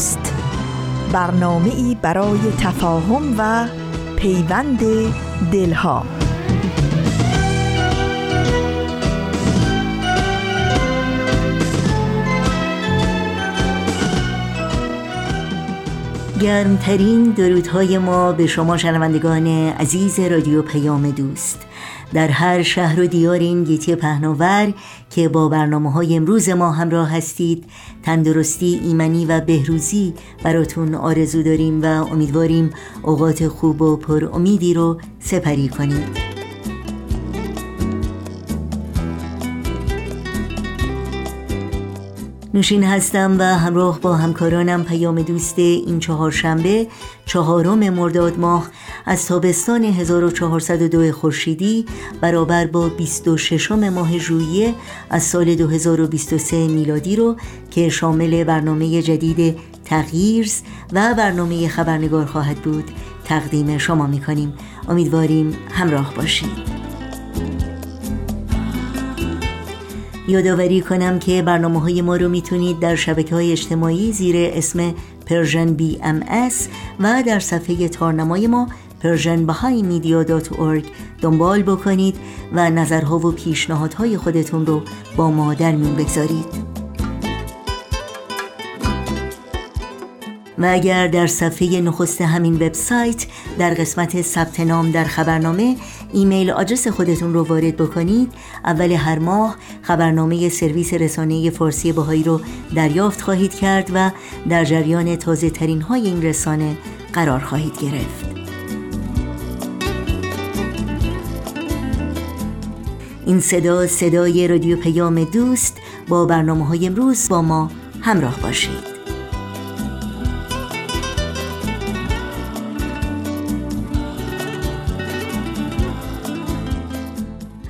دوست برنامه ای برای تفاهم و پیوند دلها. گرمترین درودهای ما به شما شنوندگان عزیز رادیو پیام دوست. در هر شهر و دیار این گیتی پهناور که با برنامه های امروز ما همراه هستید تندرستی ایمنی و بهروزی براتون آرزو داریم و امیدواریم اوقات خوب و پر امیدی رو سپری کنیم. نوشین هستم و همراه با همکارانم پیام دوست این چهارشنبه چهارم مرداد ماه از تابستان 1402 خورشیدی برابر با 26 ماه ژوئیه از سال 2023 میلادی رو که شامل برنامه جدید تغییرز و برنامه خبرنگار خواهد بود تقدیم شما می‌کنیم. امیدواریم همراه باشید. یادآوری کنم که برنامه های ما رو می‌تونید در شبکه های اجتماعی زیر اسم Persian BMS و در صفحه تارنمای ما Persian BMS دنبال بکنید و نظرها و پیشنهادهای خودتون رو با ما در میون بگذارید. و اگر در صفحه نخست همین وبسایت در قسمت ثبت نام در خبرنامه email address خودتون رو وارد بکنید اول هر ماه خبرنامه سرویس رسانه فارسی بهایی رو دریافت خواهید کرد و در جریان تازه ترین های این رسانه قرار خواهید گرفت. این صدا صدای رادیو پیام دوست با برنامه های امروز با ما همراه باشید.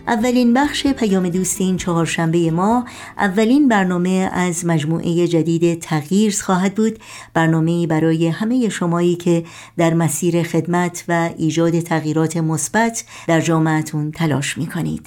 اولین بخش پیام دوست این چهارشنبه ما اولین برنامه از مجموعه جدید تغییرز خواهد بود. برنامه برای همه شمایی که در مسیر خدمت و ایجاد تغییرات مثبت در جامعتون تلاش می کنید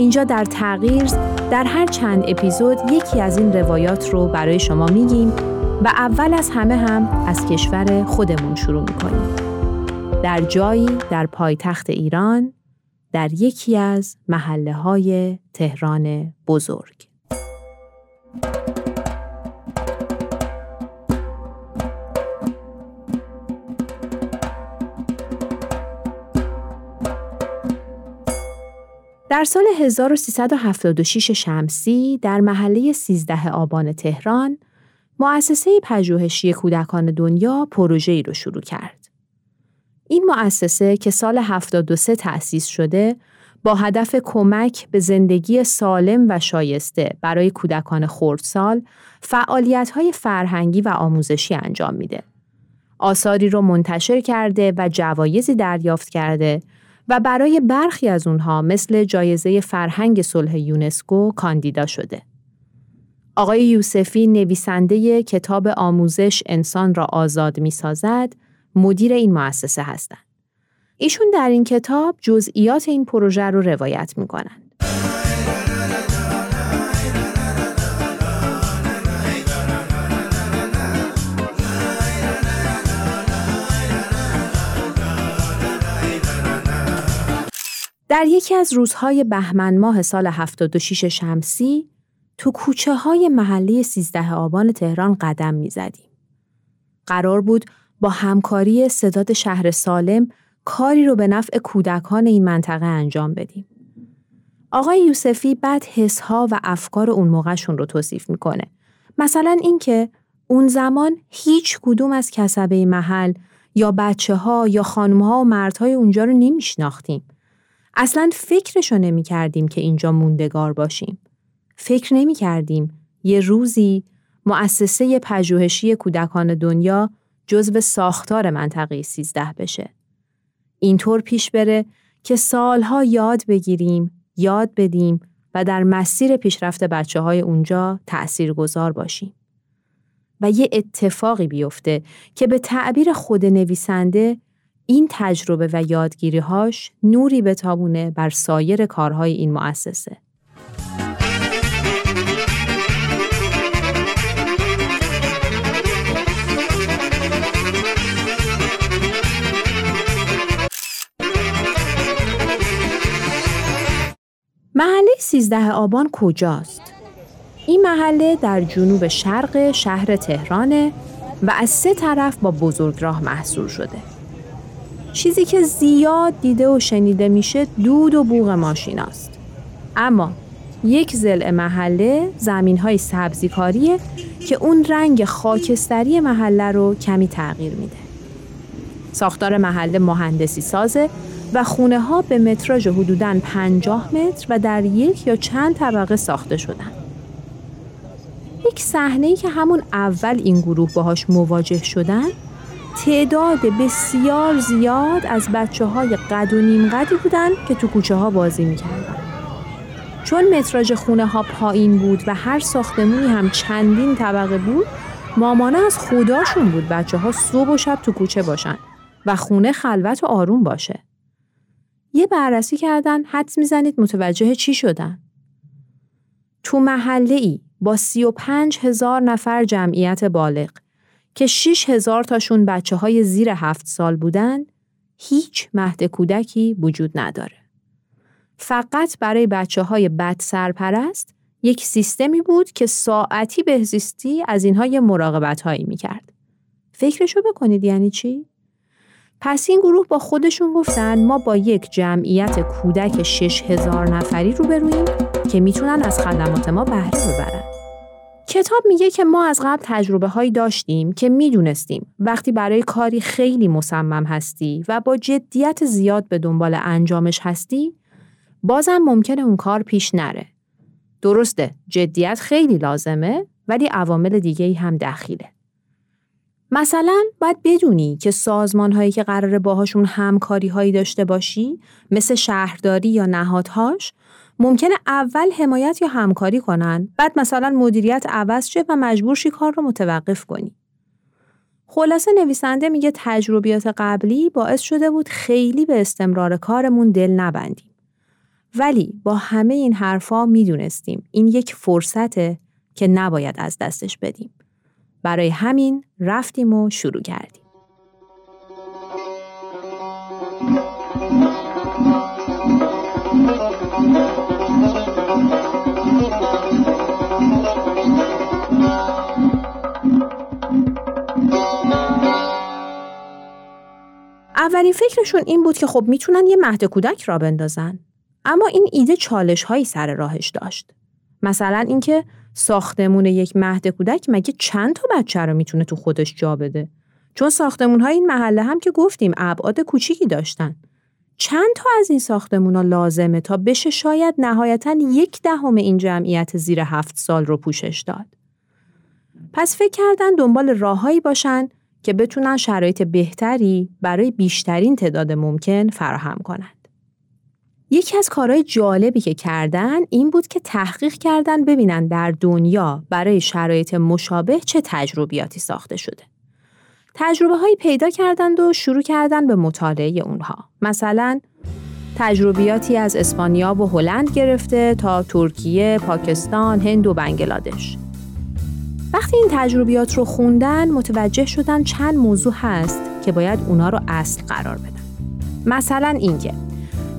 اینجا در تغییر در هر چند اپیزود یکی از این روایات رو برای شما میگیم و اول از همه هم از کشور خودمون شروع می‌کنیم. در جایی در پایتخت ایران در یکی از محله های تهران بزرگ. در سال 1376 شمسی در محله 13 آبان تهران مؤسسه پژوهشی کودکان دنیا پروژه‌ای رو شروع کرد. این مؤسسه که سال 73 تأسیس شده با هدف کمک به زندگی سالم و شایسته برای کودکان خردسال فعالیت‌های فرهنگی و آموزشی انجام میده. آثاری رو منتشر کرده و جوایزی دریافت کرده و برای برخی از اونها مثل جایزه فرهنگ صلح یونسکو کاندیدا شده. آقای یوسفی نویسنده کتاب آموزش انسان را آزاد می سازد، مدیر این مؤسسه هستند. ایشون در این کتاب جزئیات این پروژه رو روایت می کنند. در یکی از روزهای بهمن ماه سال 76 شمسی تو کوچه های محله 13 آبان تهران قدم می زدیم. قرار بود با همکاری صداد شهر سالم کاری رو به نفع کودکان این منطقه انجام بدیم. آقای یوسفی بعد حسها و افکار اون موقعشون رو توصیف می‌کنه. مثلا اینکه اون زمان هیچ کدوم از کسبه محل یا بچه ها یا خانم ها و مردهای اونجا رو نمیشناختیم. اصلا فکرشو نمی کردیم که اینجا موندگار باشیم. فکر نمی کردیم یه روزی مؤسسه پژوهشی کودکان دنیا جزو ساختار منطقه 13 بشه. اینطور پیش بره که سالها یاد بگیریم، یاد بدیم و در مسیر پیشرفت بچه های اونجا تأثیر گذار باشیم. و یه اتفاقی بیفته که به تعبیر خود نویسنده این تجربه و یادگیریهاش نوری بتابونه بر سایر کارهای این مؤسسه. محله سیزده آبان کجاست؟ این محله در جنوب شرق شهر تهرانه و از سه طرف با بزرگراه محصول شده. چیزی که زیاد دیده و شنیده میشه دود و بوغ ماشیناست. اما یک زل محله زمین های سبزیکاریه که اون رنگ خاکستری محله رو کمی تغییر میده. ساختار محله مهندسی سازه و خونه ها به متراژ حدوداً 50 متر و در یک یا چند طبقه ساخته شدن. یک صحنه که همون اول این گروه باهاش مواجه شدن تعداد بسیار زیاد از بچه های قد و نیم قدی بودن که تو کوچه ها بازی می‌کردن. چون متراژ خونه ها پایین بود و هر ساختمونی هم چندین طبقه بود مامانه از خداشون بود بچه ها صبح و شب تو کوچه باشن و خونه خلوت و آروم باشه. یه بررسی کردن حدس می‌زنید متوجه چی شدن؟ تو محله ای با سی و پنج هزار نفر جمعیت بالغ که 6 هزار تاشون بچه های زیر هفت سال بودن هیچ مهد کودکی وجود نداره. فقط برای بچه های بد سرپرست یک سیستمی بود که ساعتی بهزیستی از اینها یه مراقبت هایی می‌کرد. فکرشو بکنید یعنی چی؟ پس این گروه با خودشون گفتن ما با یک جمعیت کودک 6000 نفری رو برویم که می‌تونن از خدمات ما بهره ببرن. کتاب میگه که ما از قبل تجربه هایی داشتیم که می‌دونستیم وقتی برای کاری خیلی مصمم هستی و با جدیت زیاد به دنبال انجامش هستی بازم ممکنه اون کار پیش نره. درسته جدیت خیلی لازمه ولی عوامل دیگه هم دخیله. مثلا باید بدونی که سازمان هایی که قراره باهاشون همکاری هایی داشته باشی مثل شهرداری یا نهادهاش ممکنه اول حمایت یا همکاری کنن بعد مثلا مدیریت عوض شه و مجبور شی کار رو متوقف کنی. خلاصه نویسنده میگه تجربیات قبلی باعث شده بود خیلی به استمرار کارمون دل نبندیم. ولی با همه این حرفا می‌دونستیم این یک فرصته که نباید از دستش بدیم. برای همین رفتیم و شروع کردیم. اولین فکرشون این بود که خب می‌تونن یه مهد کودک را بندازن. اما این ایده چالش هایی سر راهش داشت. مثلا اینکه ساختمون یک مهد کودک مگه چند تا بچه رو می‌تونه تو خودش جا بده چون ساختمون های این محله هم که گفتیم ابعاد کوچیکی داشتن چند تا از این ساختمون ها لازمه تا بشه شاید نهایتا یک دهم این جمعیت زیر هفت سال رو پوشش داد پس فکر کردن دنبال راههایی باشن که بتونن شرایط بهتری برای بیشترین تعداد ممکن فراهم کنند یکی از کارهای جالبی که کردن این بود که تحقیق کردن ببینن در دنیا برای شرایط مشابه چه تجربیاتی ساخته شده. تجربه هایی پیدا کردند و شروع کردن به مطالعه اونها. مثلا تجربیاتی از اسپانیا و هلند گرفته تا ترکیه، پاکستان، هند و بنگلادش. وقتی این تجربیات رو خوندن متوجه شدن چند موضوع هست که باید اونا رو اصل قرار بدن. مثلا اینکه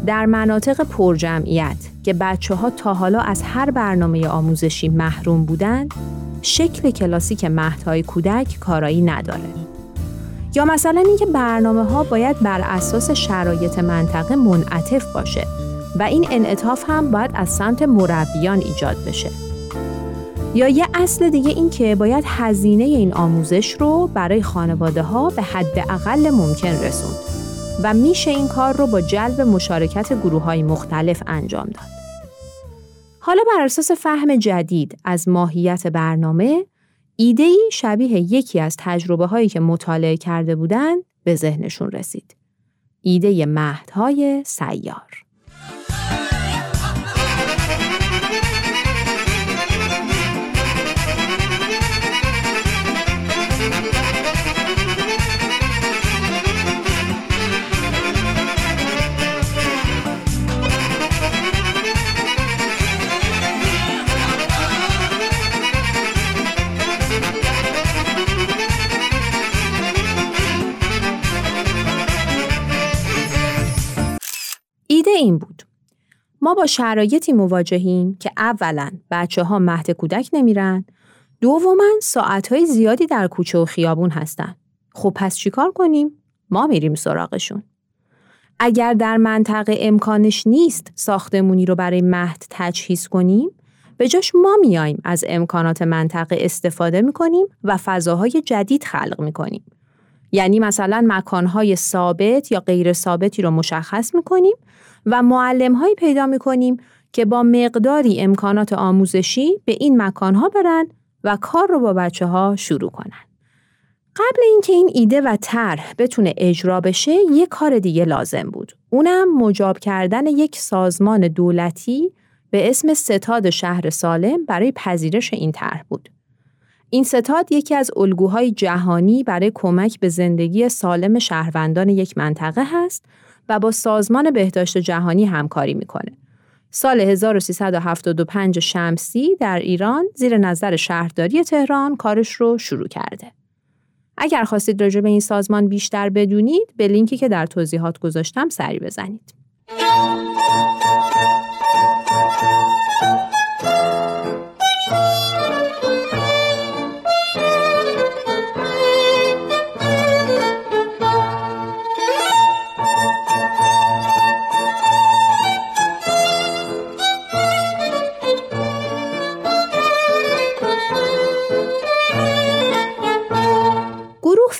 در مناطق پرجمعیت که بچه ها تا حالا از هر برنامه آموزشی محروم بودند، شکل کلاسیک مهدهای کودک کارایی نداره. یا مثلا اینکه برنامه ها باید بر اساس شرایط منطقه منعطف باشه و این انعطاف هم باید از سمت مربیان ایجاد بشه. یا یه اصل دیگه این که باید هزینه این آموزش رو برای خانواده ها به حد اقل ممکن رسوند و میشه این کار رو با جلب مشارکت گروه های مختلف انجام داد. حالا بر اساس فهم جدید از ماهیت برنامه ایده ای شبیه یکی از تجربه هایی که مطالعه کرده بودند به ذهنشون رسید. ایده مهدهای سیار. ما با شرایطی مواجهیم که اولا بچه ها مهد کودک نمیرن، دوما ساعتهای زیادی در کوچه و خیابون هستن. خب پس چیکار کنیم؟ ما میریم سراغشون. اگر در منطقه امکانش نیست ساختمونی رو برای مهد تجهیز کنیم، به جاش ما میایم از امکانات منطقه استفاده می‌کنیم و فضاهای جدید خلق می‌کنیم. یعنی مثلا مکانهای ثابت یا غیر ثابتی رو مشخص می‌کنیم و معلمهایی پیدا می‌کنیم که با مقداری امکانات آموزشی به این مکانها برن و کار رو با بچه ها شروع کنن. قبل اینکه این ایده و طرح بتونه اجرا بشه یک کار دیگه لازم بود. اونم مجاب کردن یک سازمان دولتی به اسم ستاد شهر سالم برای پذیرش این طرح بود. این ستاد یکی از الگوهای جهانی برای کمک به زندگی سالم شهروندان یک منطقه هست و با سازمان بهداشت جهانی همکاری می‌کنه. سال 1375 شمسی در ایران زیر نظر شهرداری تهران کارش رو شروع کرده. اگر خواستید راجع به این سازمان بیشتر بدونید به لینکی که در توضیحات گذاشتم سری بزنید.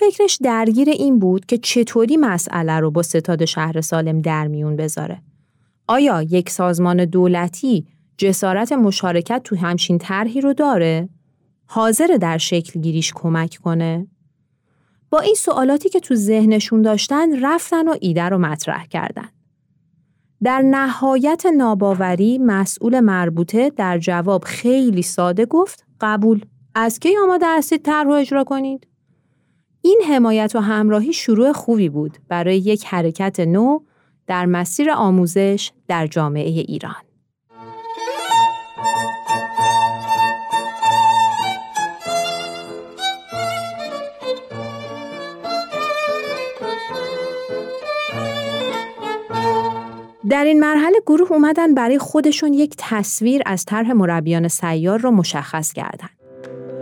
فکرش درگیر این بود که چطوری مسئله رو با ستاد شهر سالم در میون بذاره. آیا یک سازمان دولتی جسارت مشارکت تو همچین طرحی رو داره؟ حاضر در شکل گیریش کمک کنه؟ با این سوالاتی که تو ذهنشون داشتن رفتن و ایده رو مطرح کردن. در نهایت ناباوری مسئول مربوطه در جواب خیلی ساده گفت قبول. از کی آماده هستید طرح اجرا کنید؟ این حمایت و همراهی شروع خوبی بود برای یک حرکت نو در مسیر آموزش در جامعه ایران. در این مرحله گروه اومدن برای خودشون یک تصویر از طرح مربیان سیار رو مشخص کردند.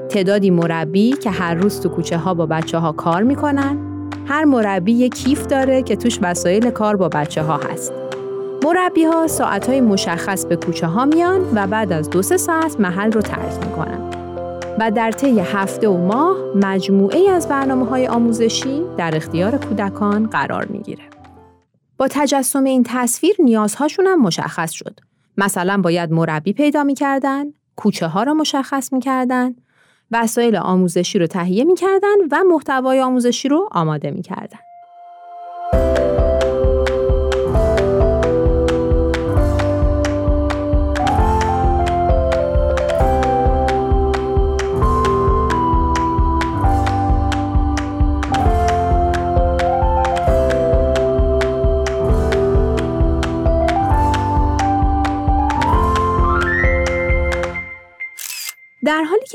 تعدادی مربی که هر روز تو کوچه ها با بچه ها کار می‌کنن هر مربی یک کیف داره که توش وسایل کار با بچه ها هست مربی ها ساعت های مشخص به کوچه ها میان و بعد از دو سه ساعت محل رو ترک می‌کنن و در طی هفته و ماه مجموعه از برنامه های آموزشی در اختیار کودکان قرار می‌گیره. با تجسم این تصویر نیازهاشون هم مشخص شد. مثلا باید مربی پیدا می‌کردن، کوچه ها را مشخص می‌کردن، وسایل آموزشی رو تهیه می‌کردن و محتوای آموزشی رو آماده می‌کردن.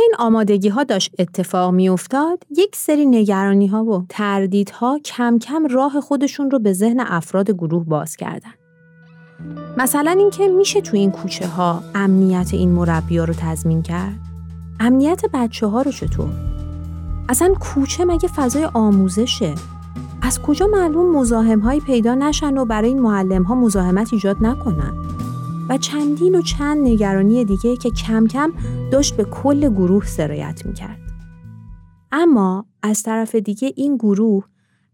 این آمادگی ها داشت اتفاق می افتاد، یک سری نگرانی ها و تردیدها کم کم راه خودشون رو به ذهن افراد گروه باز کردن. مثلا اینکه میشه تو این کوچه ها امنیت این مربی رو تضمین کرد؟ امنیت بچه ها رو چطور؟ اصلا کوچه مگه فضای آموزشه؟ از کجا معلوم مزاحم پیدا نشن و برای این معلم ها مزاحمت ایجاد نکنن؟ و چندین و چند نگرانی دیگه که کم کم داشت به کل گروه سرایت می‌کرد. اما از طرف دیگه این گروه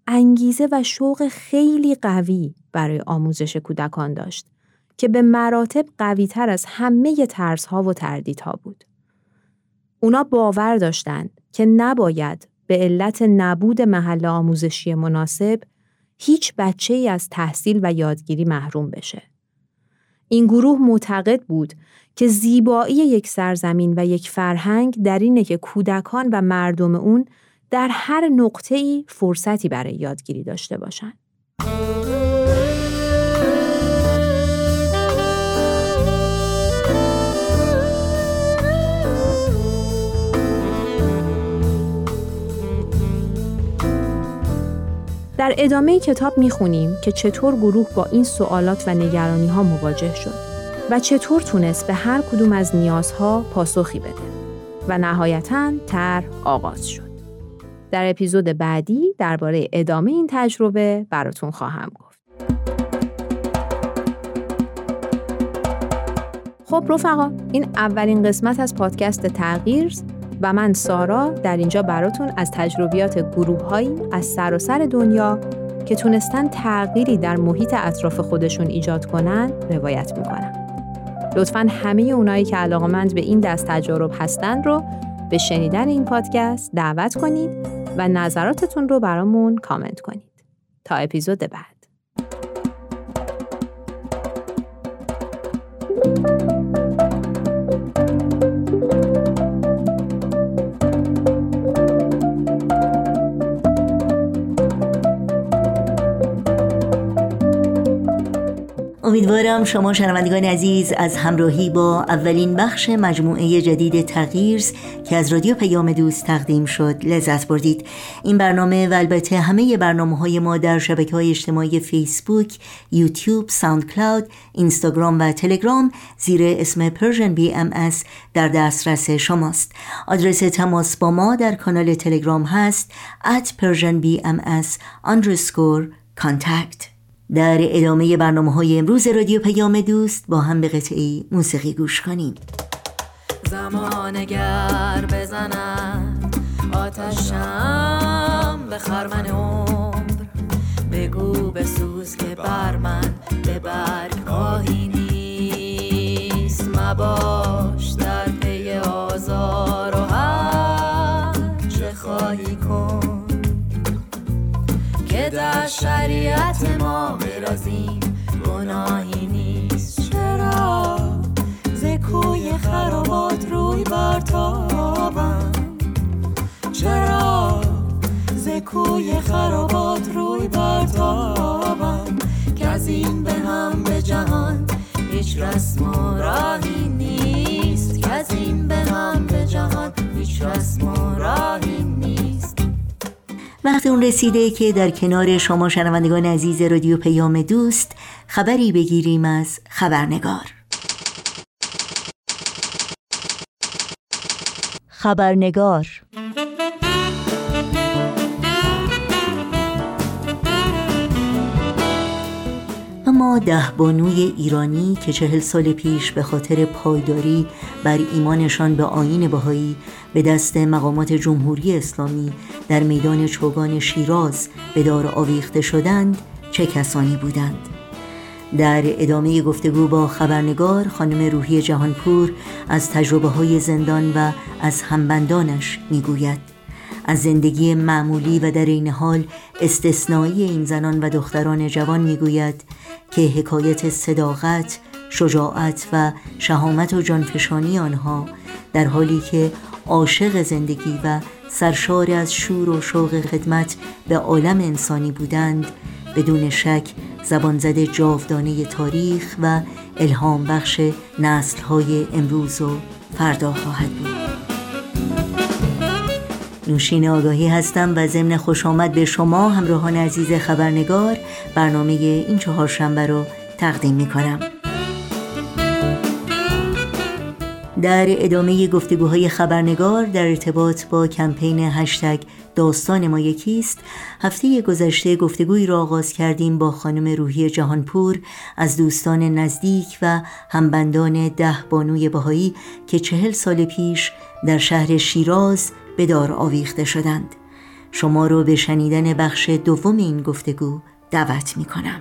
انگیزه و شوق خیلی قوی برای آموزش کودکان داشت که به مراتب قوی تر از همه ترس ها و تردیدها بود. اونا باور داشتند که نباید به علت نبود محل آموزشی مناسب هیچ بچه ای از تحصیل و یادگیری محروم بشه. این گروه معتقد بود که زیبایی یک سرزمین و یک فرهنگ در اینه که کودکان و مردم اون در هر نقطه ای فرصتی برای یادگیری داشته باشند. در ادامه کتاب می‌خونیم که چطور گروه با این سوالات و نگرانی ها مواجه شد و چطور تونست به هر کدوم از نیازها پاسخی بده و نهایتا تر آغاز شد. در اپیزود بعدی درباره ادامه این تجربه براتون خواهم گفت. خب رفقا این اولین قسمت از پادکست تغییر و من سارا در اینجا براتون از تجربیات گروههایی از سراسر سر دنیا که تونستن تغییری در محیط اطراف خودشون ایجاد کنن روایت می‌کنم. لطفا همه اونایی که علاقمند به این دست تجارب هستن رو به شنیدن این پادکست دعوت کنید و نظراتتون رو برامون کامنت کنید. تا اپیزود بعد. امیدوارم شما شنوندگان عزیز از همراهی با اولین بخش مجموعه جدید تغییرز که از رادیو پیام دوست تقدیم شد لذت بردید. این برنامه و البته همه برنامه های ما در شبکه های اجتماعی فیسبوک، یوتیوب، SoundCloud، اینستاگرام و تلگرام زیر اسم BMS در دسترس شماست. آدرس تماس با ما در کانال تلگرام هست at persianbms underscore contact. در ادامه برنامه های امروز رادیو پیام دوست با هم به قطعی موسیقی گوش کنیم. زمان گر بزنم آتشم به خرمن عمر. بگو بسوز که بر من به برگ آهی نیست مباش شریعت ما برازیم. گناهی نیست. چرا؟ زکوی خرابات روی برتابم چرا؟ زکوی خرابات روی برتابم که از این به هم به جهان هیچ رسم و راهی نیست. که از این به هم به جهان هیچ رسم و راهی نیست. وقت اون رسیده که در کنار شما شنوندگان عزیز رادیو پیام دوست خبری بگیریم از خبرنگار. خبرنگار ده بانوی ایرانی که چهل سال پیش به خاطر پایداری بر ایمانشان به آین بهایی به دست مقامات جمهوری اسلامی در میدان چوگان شیراز به دار آویخته شدند چه کسانی بودند؟ در ادامه گفتگو با خبرنگار خانم روحی جهانپور از تجربه های زندان و از همبندانش می‌گوید. از زندگی معمولی و در این حال استثنایی این زنان و دختران جوان می‌گوید که حکایت صداقت، شجاعت و شهامت و جانفشانی آنها در حالی که عاشق زندگی و سرشار از شور و شوق خدمت به عالم انسانی بودند بدون شک زبان زده جاودانه تاریخ و الهام بخش نسل های امروز و فردا خواهد بود. نوشین آگاهی هستم و ضمن خوش آمد به شما همراهان عزیز خبرنگار برنامه این چهارشنبه رو تقدیم می کنم در ادامه گفتگوهای خبرنگار در ارتباط با کمپین هشتگ داستان ما یکیست هفته گذشته گفتگوی را آغاز کردیم با خانم روحی جهانپور از دوستان نزدیک و همبندان ده بانوی بهایی که چهل سال پیش در شهر شیراز به دار آویخته شدند. شما رو به شنیدن بخش دوم این گفتگو دعوت می کنم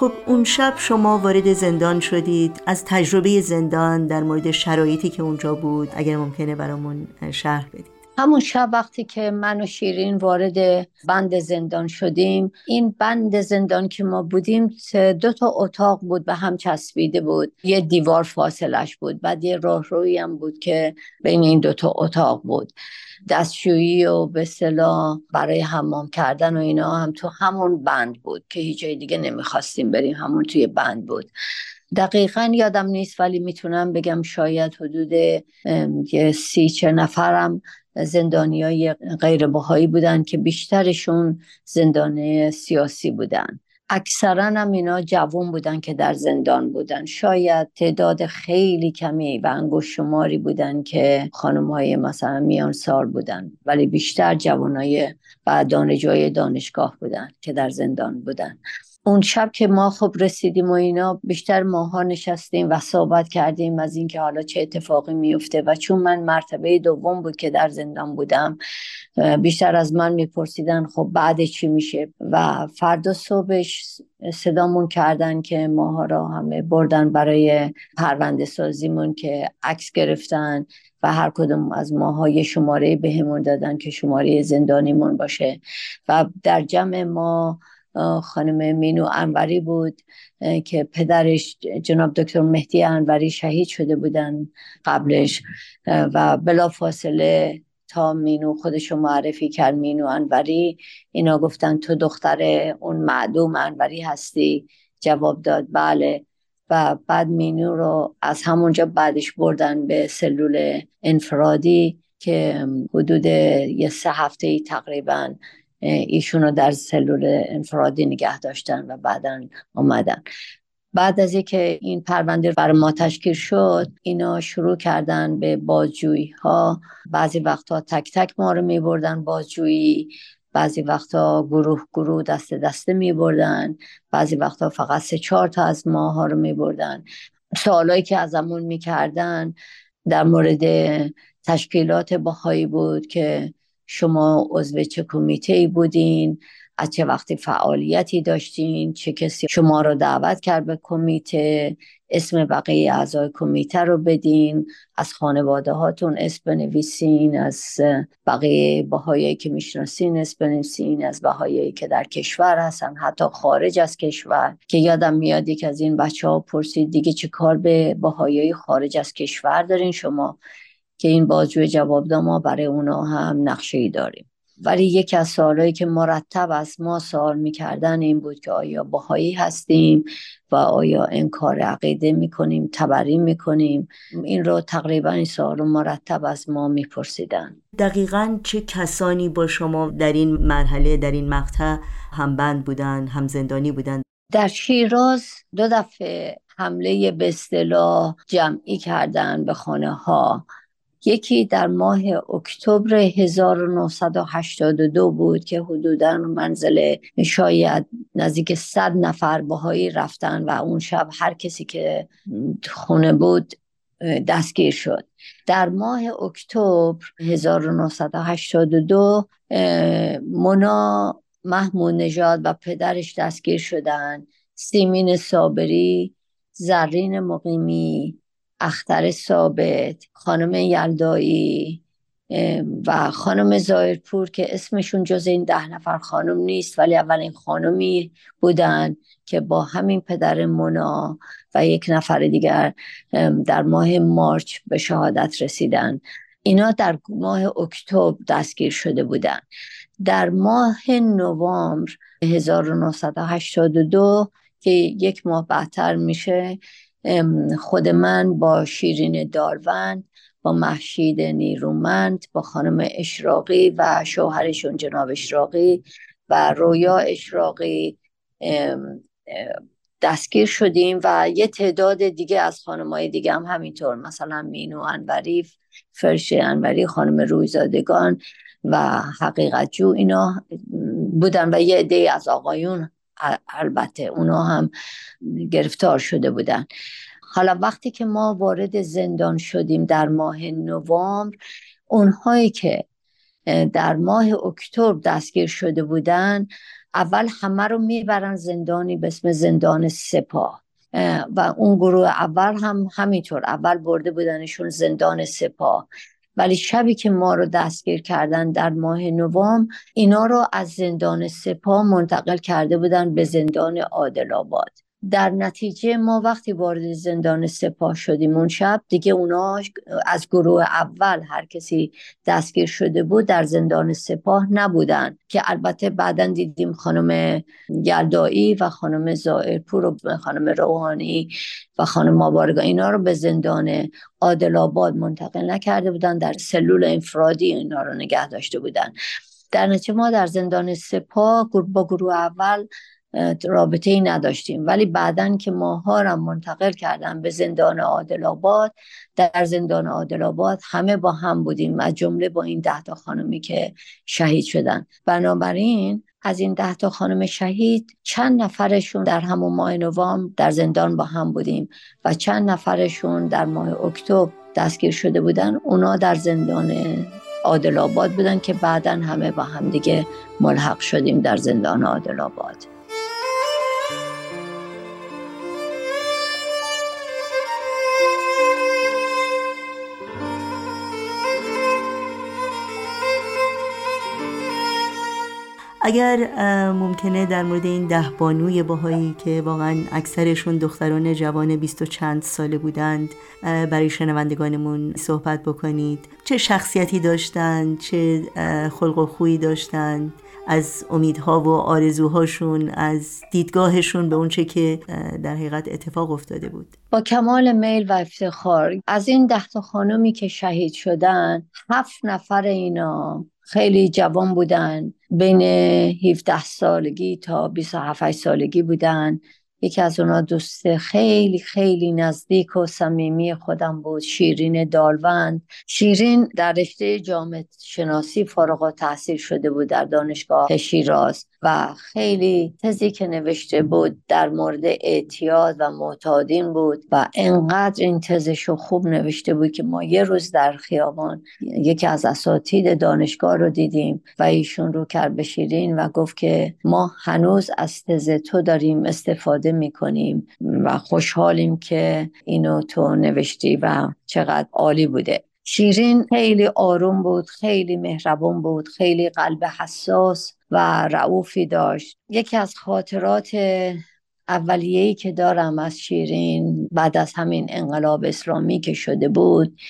خب اون شب شما وارد زندان شدید. از تجربه زندان در مورد شرایطی که اونجا بود اگر ممکنه برامون شرح بدید. همون شب وقتی که من و شیرین وارد بند زندان شدیم این بند زندان که ما بودیم دو تا اتاق بود به هم چسبیده بود. یه دیوار فاصلش بود بعد یه راهرویی هم بود که بین این دو تا اتاق بود. دستشویی و به صلاح برای حمام کردن و اینا هم تو همون بند بود که هیچ جای دیگه نمی‌خواستیم بریم همون توی بند بود. دقیقا یادم نیست ولی می‌تونم بگم شاید حدود یه سی چه نفرم زندانی های غیر بهایی بودن که بیشترشون زندانه سیاسی بودن. اکثرا هم اینا جوان بودن که در زندان بودن. شاید تعداد خیلی کمی و انگوش شماری بودن که خانم های مثلا میان سال بودن ولی بیشتر جوان های و دانشجوی دانشگاه بودن که در زندان بودن. اون شب که ما خب رسیدیم و اینا بیشتر ماها نشستیم و صحبت کردیم از اینکه حالا چه اتفاقی میفته. و چون من مرتبه دوم بود که در زندان بودم بیشتر از من میپرسیدن خب بعد چی میشه؟ و فردا صبحش صدامون کردن که ماها را همه بردن برای پرونده سازیمون که عکس گرفتن و هر کدوم از ماها یه شماره بهمون دادن که شماره زندانیمون باشه. و در جمع ما خانم مینو انوری بود که پدرش جناب دکتر مهدی انوری شهید شده بودن قبلش. و بلا فاصله تا مینو خودشو معرفی کرد مینو انوری. اینا گفتن تو دختر اون معدوم انوری هستی؟ جواب داد بله. و بعد مینو رو از همونجا بعدش بردن به سلول انفرادی که حدود یه سه هفته ای تقریبا ایشون رو در سلول انفرادی نگه داشتن و بعدا آمدن بعد از اینکه این پرونده بر ما تشکیل شد اینا شروع کردن به بازجویی ها بعضی وقتها تک تک ما رو می بردن بازجویی بعضی وقتا گروه گروه دست دسته می بردن بعضی وقتا فقط سه چهار تا از ماها رو می بردن سوالایی که ازمون می‌کردن در مورد تشکیلات باهایی بود که شما عضو چه کمیته ای بودین؟ از چه وقتی فعالیتی داشتین؟ چه کسی شما رو دعوت کرد به کمیته؟ اسم بقیه اعضای کمیته رو بدین. از خانواده هاتون اسم بنویسین. از بقیه بهایی که می‌شناسین اسم بنویسین. از بهایی که در کشور هستن. حتی خارج از کشور. که یادم میاد یک از این بچه ها پرسید دیگه چه کار به بهایی خارج از کشور دارین شما؟ که این بازجوی جوابدا ما برای اونا هم نقشه ای داریم. ولی یکی از سوالایی که مرتب از ما سوال می‌کردن این بود که آیا باهایی هستیم و آیا انکار عقیده می‌کنیم تبری می‌کنیم؟ این رو تقریبا این سوال رو مرتب از ما میپرسیدن. دقیقا چه کسانی با شما در این مرحله در این مقطع هم بند بودن هم زندانی بودن؟ در شیراز دو دفعه حمله به اصطلاح جمعی کردن به خانه ها یکی در ماه اکتبر 1982 بود که حدودا منزل شاید نزدیک صد نفر باهایی رفتن و اون شب هر کسی که خونه بود دستگیر شد. در ماه اکتبر 1982 مونا محمود نژاد و پدرش دستگیر شدن. سیمین صابری زرین مقیمی اختر ثابت خانم یلدایی و خانم زایرپور که اسمشون جز این ده نفر خانم نیست ولی اولین خانمی بودن که با همین پدر مونا و یک نفر دیگر در ماه مارچ به شهادت رسیدن. اینا در ماه اکتبر دستگیر شده بودن. در ماه نوامبر 1982 که یک ماه بعدتر میشه خود من با شیرین داروند با محشید نیرومند با خانم اشراقی و شوهرشون جناب اشراقی و رویا اشراقی دستگیر شدیم و یه تعداد دیگه از خانمای دیگه هم همینطور مثلا مینو انوری فرش انوری خانم رویزادگان و حقیقت جو اینا بودن و یه عده از آقایون البته اونا هم گرفتار شده بودن. حالا وقتی که ما وارد زندان شدیم در ماه نوامبر اونهایی که در ماه اکتبر دستگیر شده بودن اول همه رو می‌برن زندانی به اسم زندان سپاه. و اون گروه اول هم همینطور اول برده بودنشون زندان سپاه. ولی شبی که ما رو دستگیر کردن در ماه نوام اینا رو از زندان سپاه منتقل کرده بودن به زندان عادل آباد. در نتیجه ما وقتی وارد زندان سپاه شدیم اون شب دیگه اونا از گروه اول هر کسی دستگیر شده بود در زندان سپاه نبودن که البته بعدا دیدیم خانم گلدایی و خانم زائرپور و خانم روحانی و خانم مابارگا اینا رو به زندان عادل آباد منتقل نکرده بودن در سلول انفرادی اینا رو نگه داشته بودن. در نتیجه ما در زندان سپاه با گروه اول رابطه ای نداشتیم. ولی بعدا که ماها را منتقل کردن به زندان عادل آباد در زندان عادل آباد همه با هم بودیم از جمله با این ده تا خانمی که شهید شدن. بنابراین از این ده تا خانم شهید چند نفرشون در همون ماه نوام در زندان با هم بودیم و چند نفرشون در ماه اکتبر دستگیر شده بودن اونا در زندان عادل آباد بودن که بعدا همه با هم دیگه ملحق شدیم در زندان عادل آباد اگر ممکنه در مورد این ده بانوی باهایی که واقعا اکثرشون دختران جوان بیست و چند ساله بودند برای شنوندگانمون صحبت بکنید. چه شخصیتی داشتند چه خلق و خویی داشتند از امیدها و آرزوهاشون از دیدگاهشون به اونچه که در حقیقت اتفاق افتاده بود. با کمال میل و افتخار از این ده تا خانمی که شهید شدن هفت نفر اینا خیلی جوان بودن. بین 17 سالگی تا 27 سالگی بودن. یکی از اونا دوست خیلی خیلی نزدیک و صمیمی خودم بود شیرین دالوند. شیرین در رشته جامعه شناسی فارغ تحصیل شده بود در دانشگاه شیراز. و خیلی تزی که نوشته بود در مورد اعتیاد و معتادین بود و انقدر این تزش رو خوب نوشته بود که ما یه روز در خیابان یکی از اساتید دانشگاه رو دیدیم و ایشون رو کرد به و گفت که ما هنوز از تز تو داریم استفاده می‌کنیم و خوشحالیم که اینو تو نوشتی و چقدر عالی بوده. شیرین خیلی آروم بود خیلی مهربان بود خیلی قلب حساس و رعوفی داشت. یکی از خاطرات اولیه‌ای که دارم از شیرین بعد از همین انقلاب اسلامی که شده بود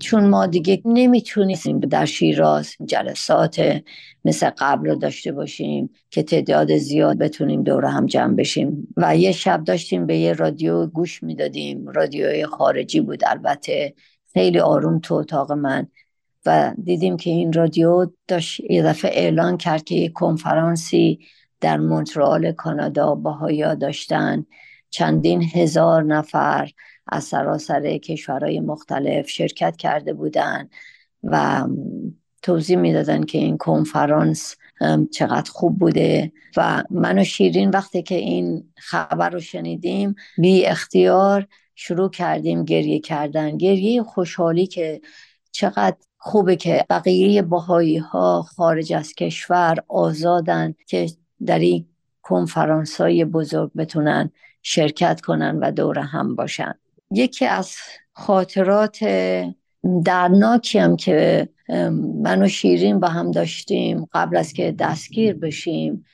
چون ما دیگه نمی‌تونیم در شیراز جلسات مثل قبل رو داشته باشیم که تعداد زیاد بتونیم دور هم جمع بشیم. و یه شب داشتیم به یه رادیو گوش می‌دادیم. رادیوی خارجی بود البته خیلی آروم تو اتاق من. و دیدیم که این رادیو داشت یه دفعه اعلان کرد که یه کنفرانسی در مونترال کانادا باهایا داشتن. چندین هزار نفر از سراسر کشورهای مختلف شرکت کرده بودن و توضیح می‌دادن که این کنفرانس چقدر خوب بوده. و من و شیرین وقتی که این خبر رو شنیدیم بی اختیار شروع کردیم گریه کردن. گریه خوشحالی که چقدر خوبه که بقیه باهایی ها خارج از کشور آزادن که در این کنفرانس های بزرگ بتونن شرکت کنن و دور هم باشن. یکی از خاطرات درناکی هم که من و شیرین با هم داشتیم قبل از که دستگیر بشیم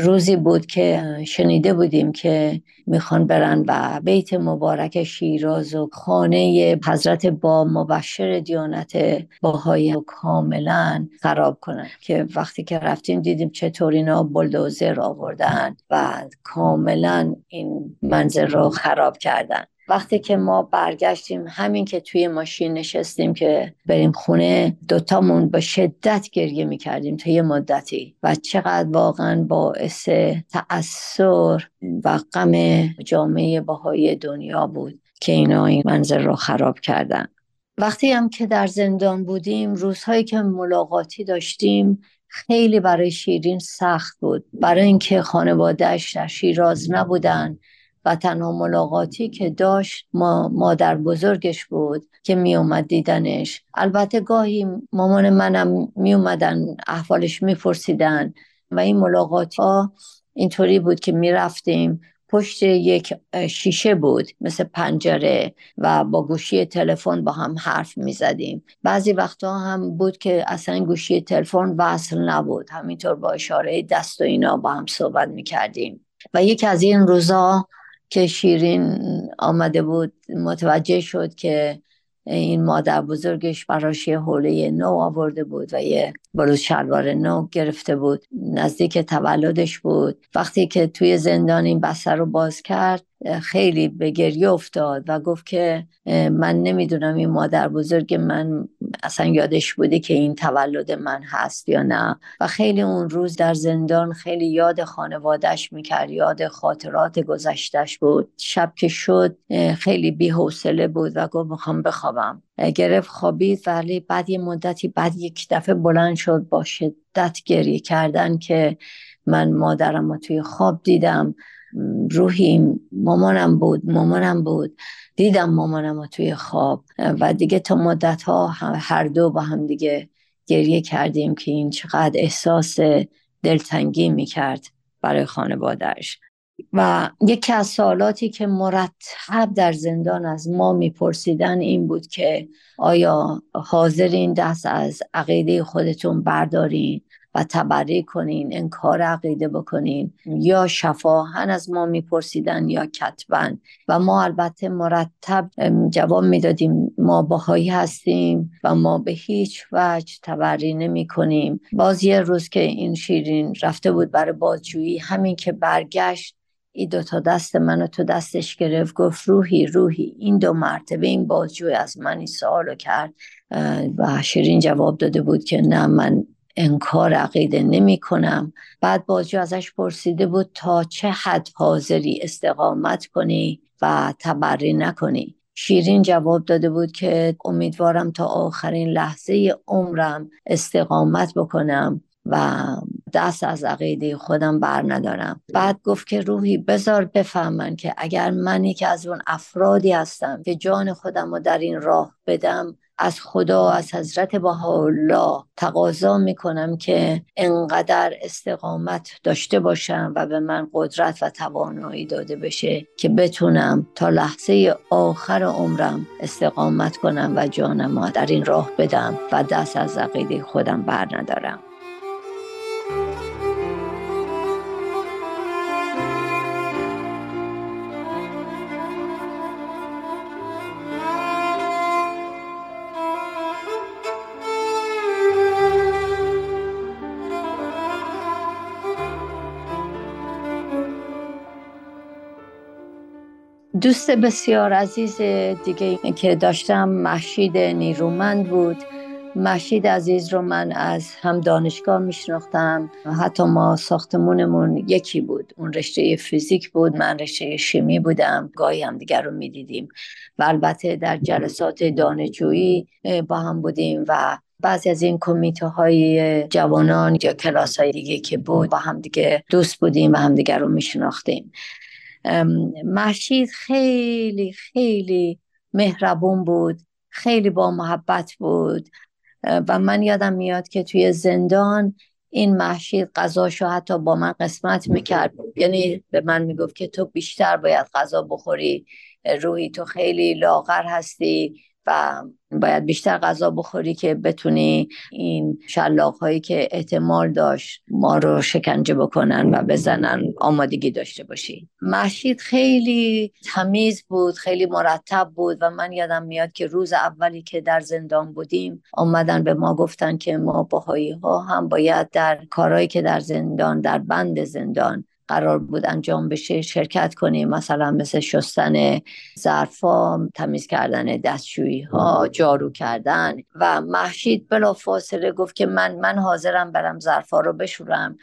روزی بود که شنیده بودیم که می‌خوان برن و بیت مبارک شیراز و خانه حضرت با مبشر دیانت باهای کاملا خراب کنن. که وقتی که رفتیم دیدیم چطور اینا بلدوزر آوردن و کاملا این منظر رو خراب کردن. وقتی که ما برگشتیم همین که توی ماشین نشستیم که بریم خونه دوتامون به شدت گریه می‌کردیم تا یه مدتی و چقدر واقعا باعث تأثیر و غم جامعه باهای دنیا بود که اینا این منظر رو خراب کردن. وقتی هم که در زندان بودیم روزهایی که ملاقاتی داشتیم خیلی برای شیرین سخت بود. برای اینکه خانوادهش در شیراز نبودن. و تنها ملاقاتی که داشت ما مادر بزرگش بود که می اومد دیدنش. البته گاهی مامان منم می اومدن احوالش می پرسیدن و این ملاقات ها اینطوری بود که می رفتیم پشت یک شیشه بود مثل پنجره و با گوشی تلفن با هم حرف می زدیم بعضی وقتا هم بود که اصلا گوشی تلفن وصل نبود. همینطور با اشاره دست و اینا با هم صحبت می کردیم و یکی از این روزا که شیرین آمده بود متوجه شد که این مادر بزرگش براش یه حوله نو آورده بود و یه بلوز شلوار نو گرفته بود. نزدیک تولدش بود. وقتی که توی زندان این بستر رو باز کرد خیلی به گریه افتاد و گفت که من نمی‌دونم این مادر بزرگ من اصلا یادش بوده که این تولد من هست یا نه. و خیلی اون روز در زندان خیلی یاد خانوادهش می‌کرد یاد خاطرات گذشتش بود. شب که شد خیلی بی حوصله بود و گفت می‌خوام بخوابم. گرفت خوابید ولی بعد یه مدتی بعد یک دفعه بلند شد با شدت گریه کردن که من مادرم رو توی خواب دیدم. روحی مامانم بود مامانم بود. دیدم مامانم توی خواب. و دیگه تا مدت ها هر دو با هم دیگه گریه کردیم که این چقدر احساس دلتنگی می‌کرد برای خانوادهش و یکی از سوالاتی که مرتب در زندان از ما میپرسیدن این بود که آیا حاضرین دست از عقیده خودتون بردارین؟ و تبری کنین انکار عقیده بکنین. یا شفاهن از ما میپرسیدن یا کتبن و ما البته مرتب جواب می‌دادیم ما باهایی هستیم و ما به هیچ وجه تبری نمی کنیم باز یه روز که این شیرین رفته بود برای بازجویی همین که برگشت این دو تا دست منو تو دستش گرفت گفت روحی روحی این دو مرتبه این بازجوی از منی سوالو کرد. و شیرین جواب داده بود که نه من انکار عقیده نمی کنم بعد بازجو ازش پرسیده بود تا چه حد حاضری استقامت کنی و تبری نکنی. شیرین جواب داده بود که امیدوارم تا آخرین لحظه عمرم استقامت بکنم و دست از عقیده خودم بر ندارم. بعد گفت که روحی بذار بفهمن که اگر من یکی از اون افرادی هستم که جان خودم رو در این راه بدم از خدا از حضرت الله تقاضا می‌کنم که انقدر استقامت داشته باشم و به من قدرت و توانایی داده بشه که بتونم تا لحظه آخر عمرم استقامت کنم و جانم در این راه بدم و دست از عقیده خودم بر ندارم. دوست بسیار عزیز دیگه که داشتم محشید نیرومند بود. محشید عزیز رو من از هم دانشگاه میشناختم. حتی ما ساختمونمون یکی بود. اون رشته فیزیک بود من رشته شیمی بودم. گاهی هم دیگر رو می‌دیدیم. و البته در جلسات دانشجویی با هم بودیم و بعضی از این کمیته های جوانان یا کلاس های دیگه که بود با هم دیگه دوست بودیم و همدیگر رو میشناختیم. محشید خیلی خیلی مهربون بود خیلی با محبت بود. و من یادم میاد که توی زندان این محشید غذاشو حتی با من قسمت می‌کرد. یعنی به من می‌گفت که تو بیشتر باید غذا بخوری روحی تو خیلی لاغر هستی. و باید بیشتر غذا بخوری که بتونی این شلاق هایی که احتمال داشت ما رو شکنجه بکنن و بزنن آمادگی داشته باشی. محشید خیلی تمیز بود خیلی مرتب بود و من یادم میاد که روز اولی که در زندان بودیم آمدن به ما گفتن که ما باهایی ها هم باید در کارهایی که در زندان در بند زندان قرار بود انجام بشه شرکت کنیم مثلا مثل شستن ظرفا تمیز کردن دستشویی ها جارو کردن و محشید بلا فاصله گفت که من من حاضرم برم ظرفا رو بشورم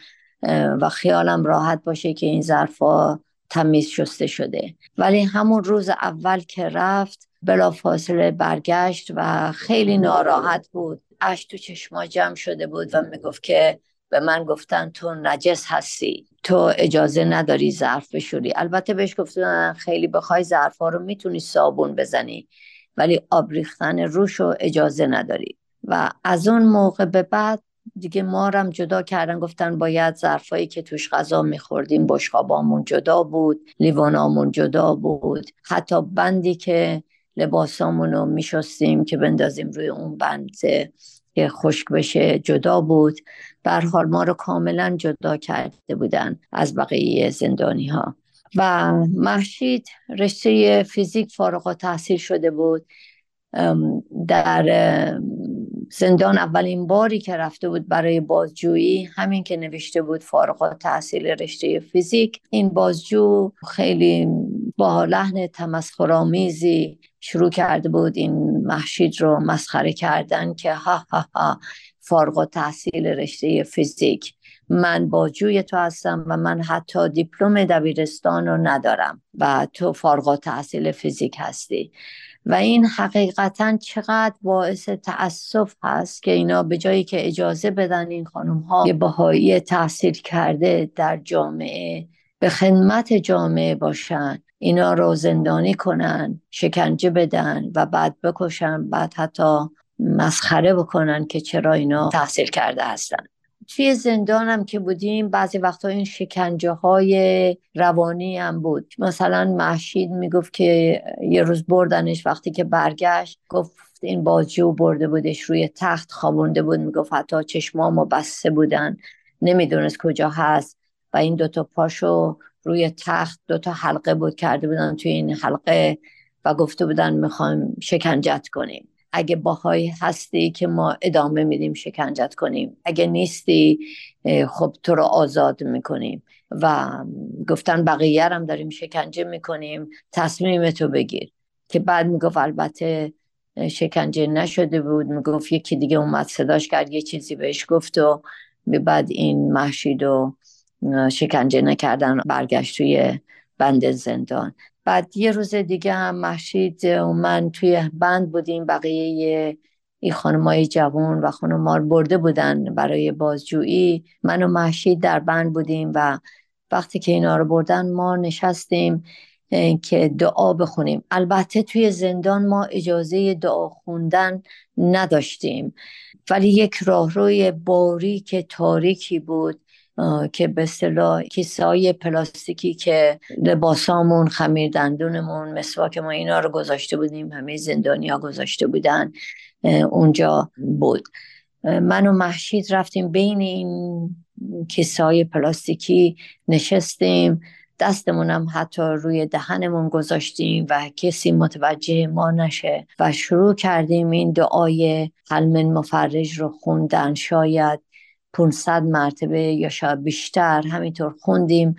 و خیالم راحت باشه که این ظرفا تمیز شسته شده. ولی همون روز اول که رفت بلا فاصله برگشت و خیلی ناراحت بود. اش تو چشما جمع شده بود و می‌گفت که به من گفتن تو نجس هستی تو اجازه نداری ظرف بشوری. البته بهش گفتن خیلی بخوای ظرف ها رو می‌تونی صابون بزنی ولی آب ریختن روش رو اجازه نداری. و از اون موقع به بعد دیگه ما هم جدا کردن گفتن باید ظرفایی که توش غذا میخوردیم بشقابامون جدا بود لیوانامون جدا بود. حتی بندی که لباسامون رو میشستیم که بندازیم روی اون بند که خشک بشه جدا بود. حال ما رو کاملا جدا کرده بودن از بقیه زندانی ها و محشید رشته فیزیک فارغ تحصیل شده بود. در زندان اولین باری که رفته بود برای بازجویی همین که نوشته بود فارغ تحصیل رشته فیزیک. این بازجو خیلی با لحن تمسخرآمیزی شروع کرده بود این محشید رو مسخره کردن که ها ها ها. فارغ تحصیل رشته فیزیک. من بازجوی تو هستم و من حتی دیپلم دبیرستان رو ندارم و تو فارغ تحصیل فیزیک هستی. و این حقیقتا چقدر باعث تاسف هست که اینا به جایی که اجازه بدن این خانم ها یه بهایی تحصیل کرده در جامعه به خدمت جامعه باشن اینا رو زندانی کنن شکنجه بدن و بعد بکشن بعد حتی مسخره بکنن که چرا اینا تحصیل کرده هستن. توی زندانم که بودیم بعضی وقتا این شکنجه های روانی هم بود. مثلا محشید می‌گفت که یه روز بردنش وقتی که برگشت گفت این بازجو برده بودش روی تخت خوابونده بود. می‌گفت حتی چشمامو بسته بودن. نمی‌دونست کجا هست. و این دوتا پاشو روی تخت دوتا حلقه بود کرده بودن توی این حلقه و گفته بودن می‌خوایم شکنجت کنیم. اگه باهایی هستی که ما ادامه میدیم شکنجت کنیم. اگه نیستی خب تو رو آزاد می‌کنیم. و گفتن بقیه هم داریم شکنجه می‌کنیم. تصمیم تو بگیر. که بعد می‌گفت البته شکنجه نشده بود. می‌گفت یکی دیگه اومد صداش کرد یه چیزی بهش گفت و بعد این محشید و شکنجه نکردن برگشت توی بند زندان. بعد یه روز دیگه هم محشید و من توی بند بودیم بقیه این خانمای جوان و خانمار برده بودن برای بازجویی. من و محشید در بند بودیم و وقتی که اینا رو بردن ما نشستیم که دعا بخونیم. البته توی زندان ما اجازه دعا خوندن نداشتیم. ولی یک راهروی باریک تاریکی بود. که به اصطلاح کیسه پلاستیکی که لباسامون خمیر دندونمون مسواک ما اینا رو گذاشته بودیم همه زندانیا گذاشته بودن اونجا بود. من و محشید رفتیم بین این کیسه پلاستیکی نشستیم دستمون هم حتی روی دهنمون گذاشتیم و کسی متوجه ما نشه و شروع کردیم این دعای حلمن مفرج رو خوندن. شاید 500 مرتبه یا شاید بیشتر همینطور خوندیم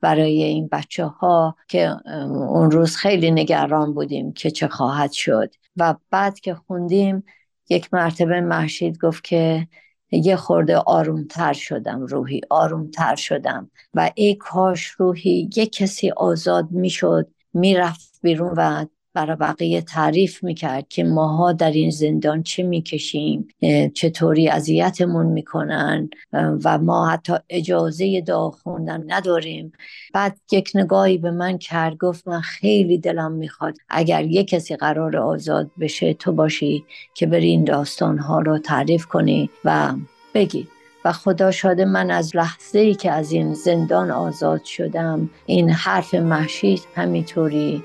برای این بچه ها که اون روز خیلی نگران بودیم که چه خواهد شد. و بعد که خوندیم یک مرتبه محشید گفت که یه خورده آرومتر شدم روحی آرومتر شدم و ای کاش روحی یه کسی آزاد می‌شد می‌رفت بیرون و برای بقیه تعریف می‌کرد که ماها در این زندان چه می‌کشیم چطوری اذیتمون می‌کنن و ما حتی اجازه دعا خوندن نداریم. بعد یک نگاهی به من کرد گفت من خیلی دلم می‌خواد اگر یک کسی قرار آزاد بشه تو باشی که بری این داستانها رو تعریف کنی و بگی. و خدا شاده من از لحظه ای که از این زندان آزاد شدم این حرف محشید همینطوری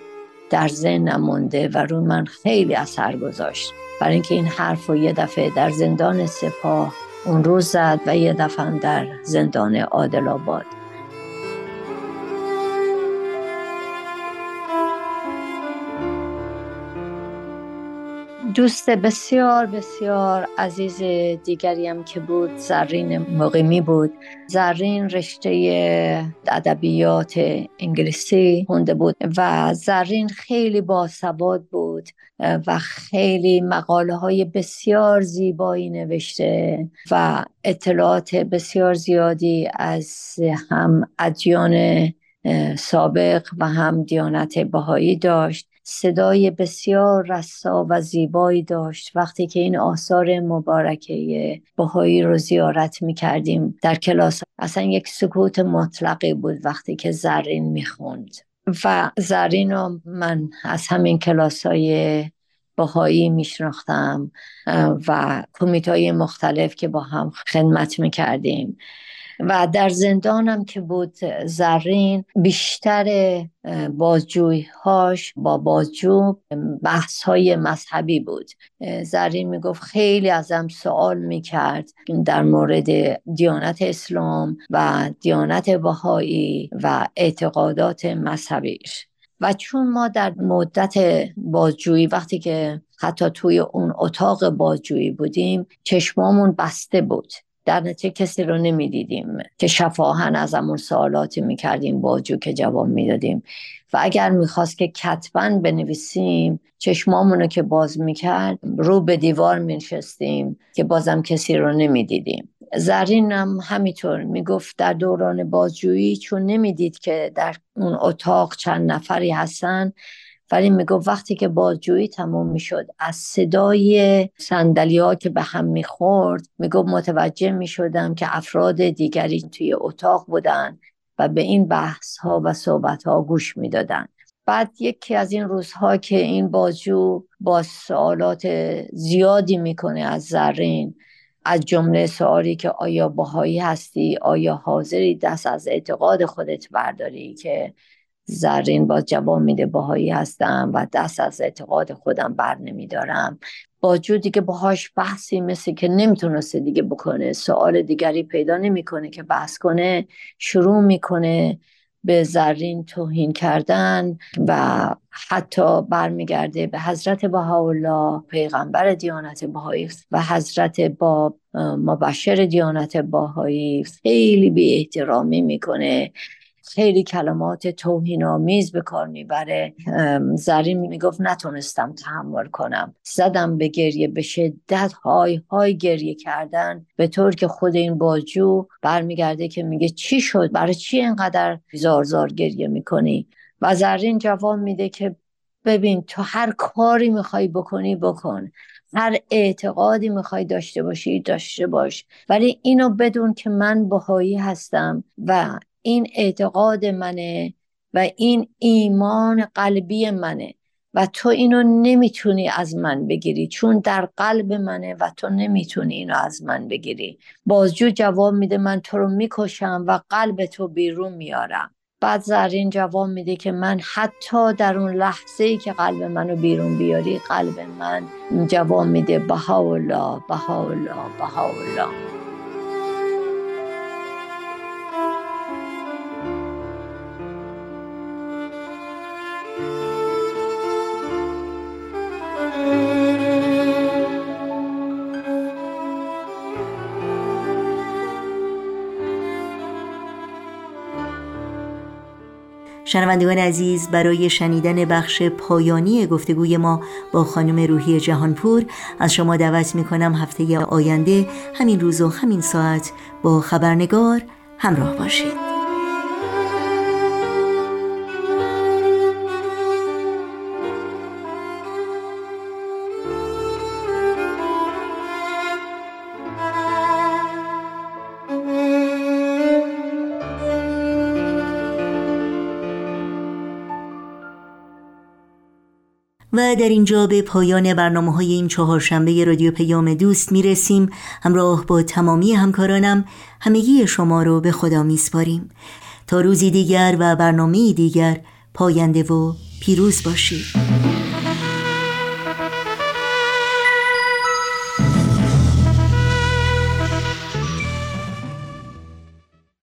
در ذهنم مونده و رو من خیلی اثر گذاشت. برای اینکه این حرف رو یه دفعه در زندان سپاه اون روز زد و یه دفعه در زندان عادل آباد دوست بسیار بسیار عزیز دیگریم که بود زرین مقیمی بود. زرین رشته ادبیات انگلیسی خونده بود و زرین خیلی باسواد بود و خیلی مقاله های بسیار زیبایی نوشته و اطلاعات بسیار زیادی از هم ادیان سابق و هم دیانت بهایی داشت. صدای بسیار رسا و زیبایی داشت. وقتی که این آثار مبارکه بهایی رو زیارت می کردیم در کلاس اصلا یک سکوت مطلقی بود وقتی که زرین می خوند و زرین رو من از همین کلاس های باهایی میشناختم و کمیت های مختلف که با هم خدمت می‌کردیم. و در زندانم که بود زرین بیشتر بازجویهاش با بازجو بحث های مذهبی بود. زرین می‌گفت خیلی ازم سوال می‌کرد در مورد دیانت اسلام و دیانت بهایی و اعتقادات مذهبیش. و چون ما در مدت بازجویی وقتی که حتی توی اون اتاق بازجویی بودیم چشمامون بسته بود. در نتیجه کسی رو نمی‌دیدیم که شفاهن ازمون سوالاتی می‌کردیم باجو که جواب می‌دادیم. و اگر می‌خواست که کتبا بنویسیم چشمامونو که باز می‌کرد رو به دیوار مینشستیم که بازم کسی رو نمی‌دیدیم. زرین هم همینطور می‌گفت در دوران بازجویی چون نمی‌دید که در اون اتاق چند نفری هستن ولی می‌گفت وقتی که بازجویی تموم می‌شد از صدای سندلی ها که به هم می‌خورد می‌گفت متوجه می‌شدم که افراد دیگری توی اتاق بودن و به این بحث ها و صحبت ها گوش می‌دادن. بعد یکی از این روزها که این بازجو با سوالات زیادی می‌کنه از زرین از جمله سوالی که آیا باهایی هستی آیا حاضری دست از اعتقاد خودت برداری که زرین باز جواب میده باهایی هستم و دست از اعتقاد خودم بر نمیدارم. با جودی که باهاش بحثی مثل که نمی‌تونسته دیگه بکنه سوال دیگری پیدا نمی‌کنه که بحث کنه شروع می‌کنه به زرین توهین کردن و حتی برمیگرده به حضرت بهاءالله پیغمبر دیانت بهایی و حضرت با مبشر دیانت بهایی. خیلی بی احترامی می‌کنه. خیلی کلمات توهین آمیز به کار می‌بره. زرین می‌گفت نتونستم تحمل کنم. زدم به گریه به شدت های های گریه کردن. به طور که خود این باجو برمیگرده که میگه چی شد؟ برای چی اینقدر زار زار گریه می‌کنی؟ و زرین جواب میده که ببین تو هر کاری می‌خوای بکنی بکن. هر اعتقادی می‌خوای داشته باشی داشته باش. ولی اینو بدون که من بهایی هستم و این اعتقاد منه و این ایمان قلبی منه و تو اینو نمی‌تونی از من بگیری. چون در قلب منه و تو نمی‌تونی اینو از من بگیری. بازجو جواب میده من تو رو می‌کشم و قلب تو بیرون میارم. بعد زرین جواب میده که من حتی در اون لحظه ای که قلب منو بیرون بیاری قلب من جواب میده بهاءالله بهاءالله بهاءالله. شنوندگان عزیز برای شنیدن بخش پایانی گفتگوی ما با خانم روحی جهانپور از شما دعوت می کنم هفته آینده همین روز و همین ساعت با خبرنگار همراه باشید. و در اینجا به پایان برنامه های این چهارشنبه رادیو پیام دوست می رسیم همراه با تمامی همکارانم همگی شما رو به خدا می سپاریم تا روزی دیگر و برنامه دیگر پاینده و پیروز باشید.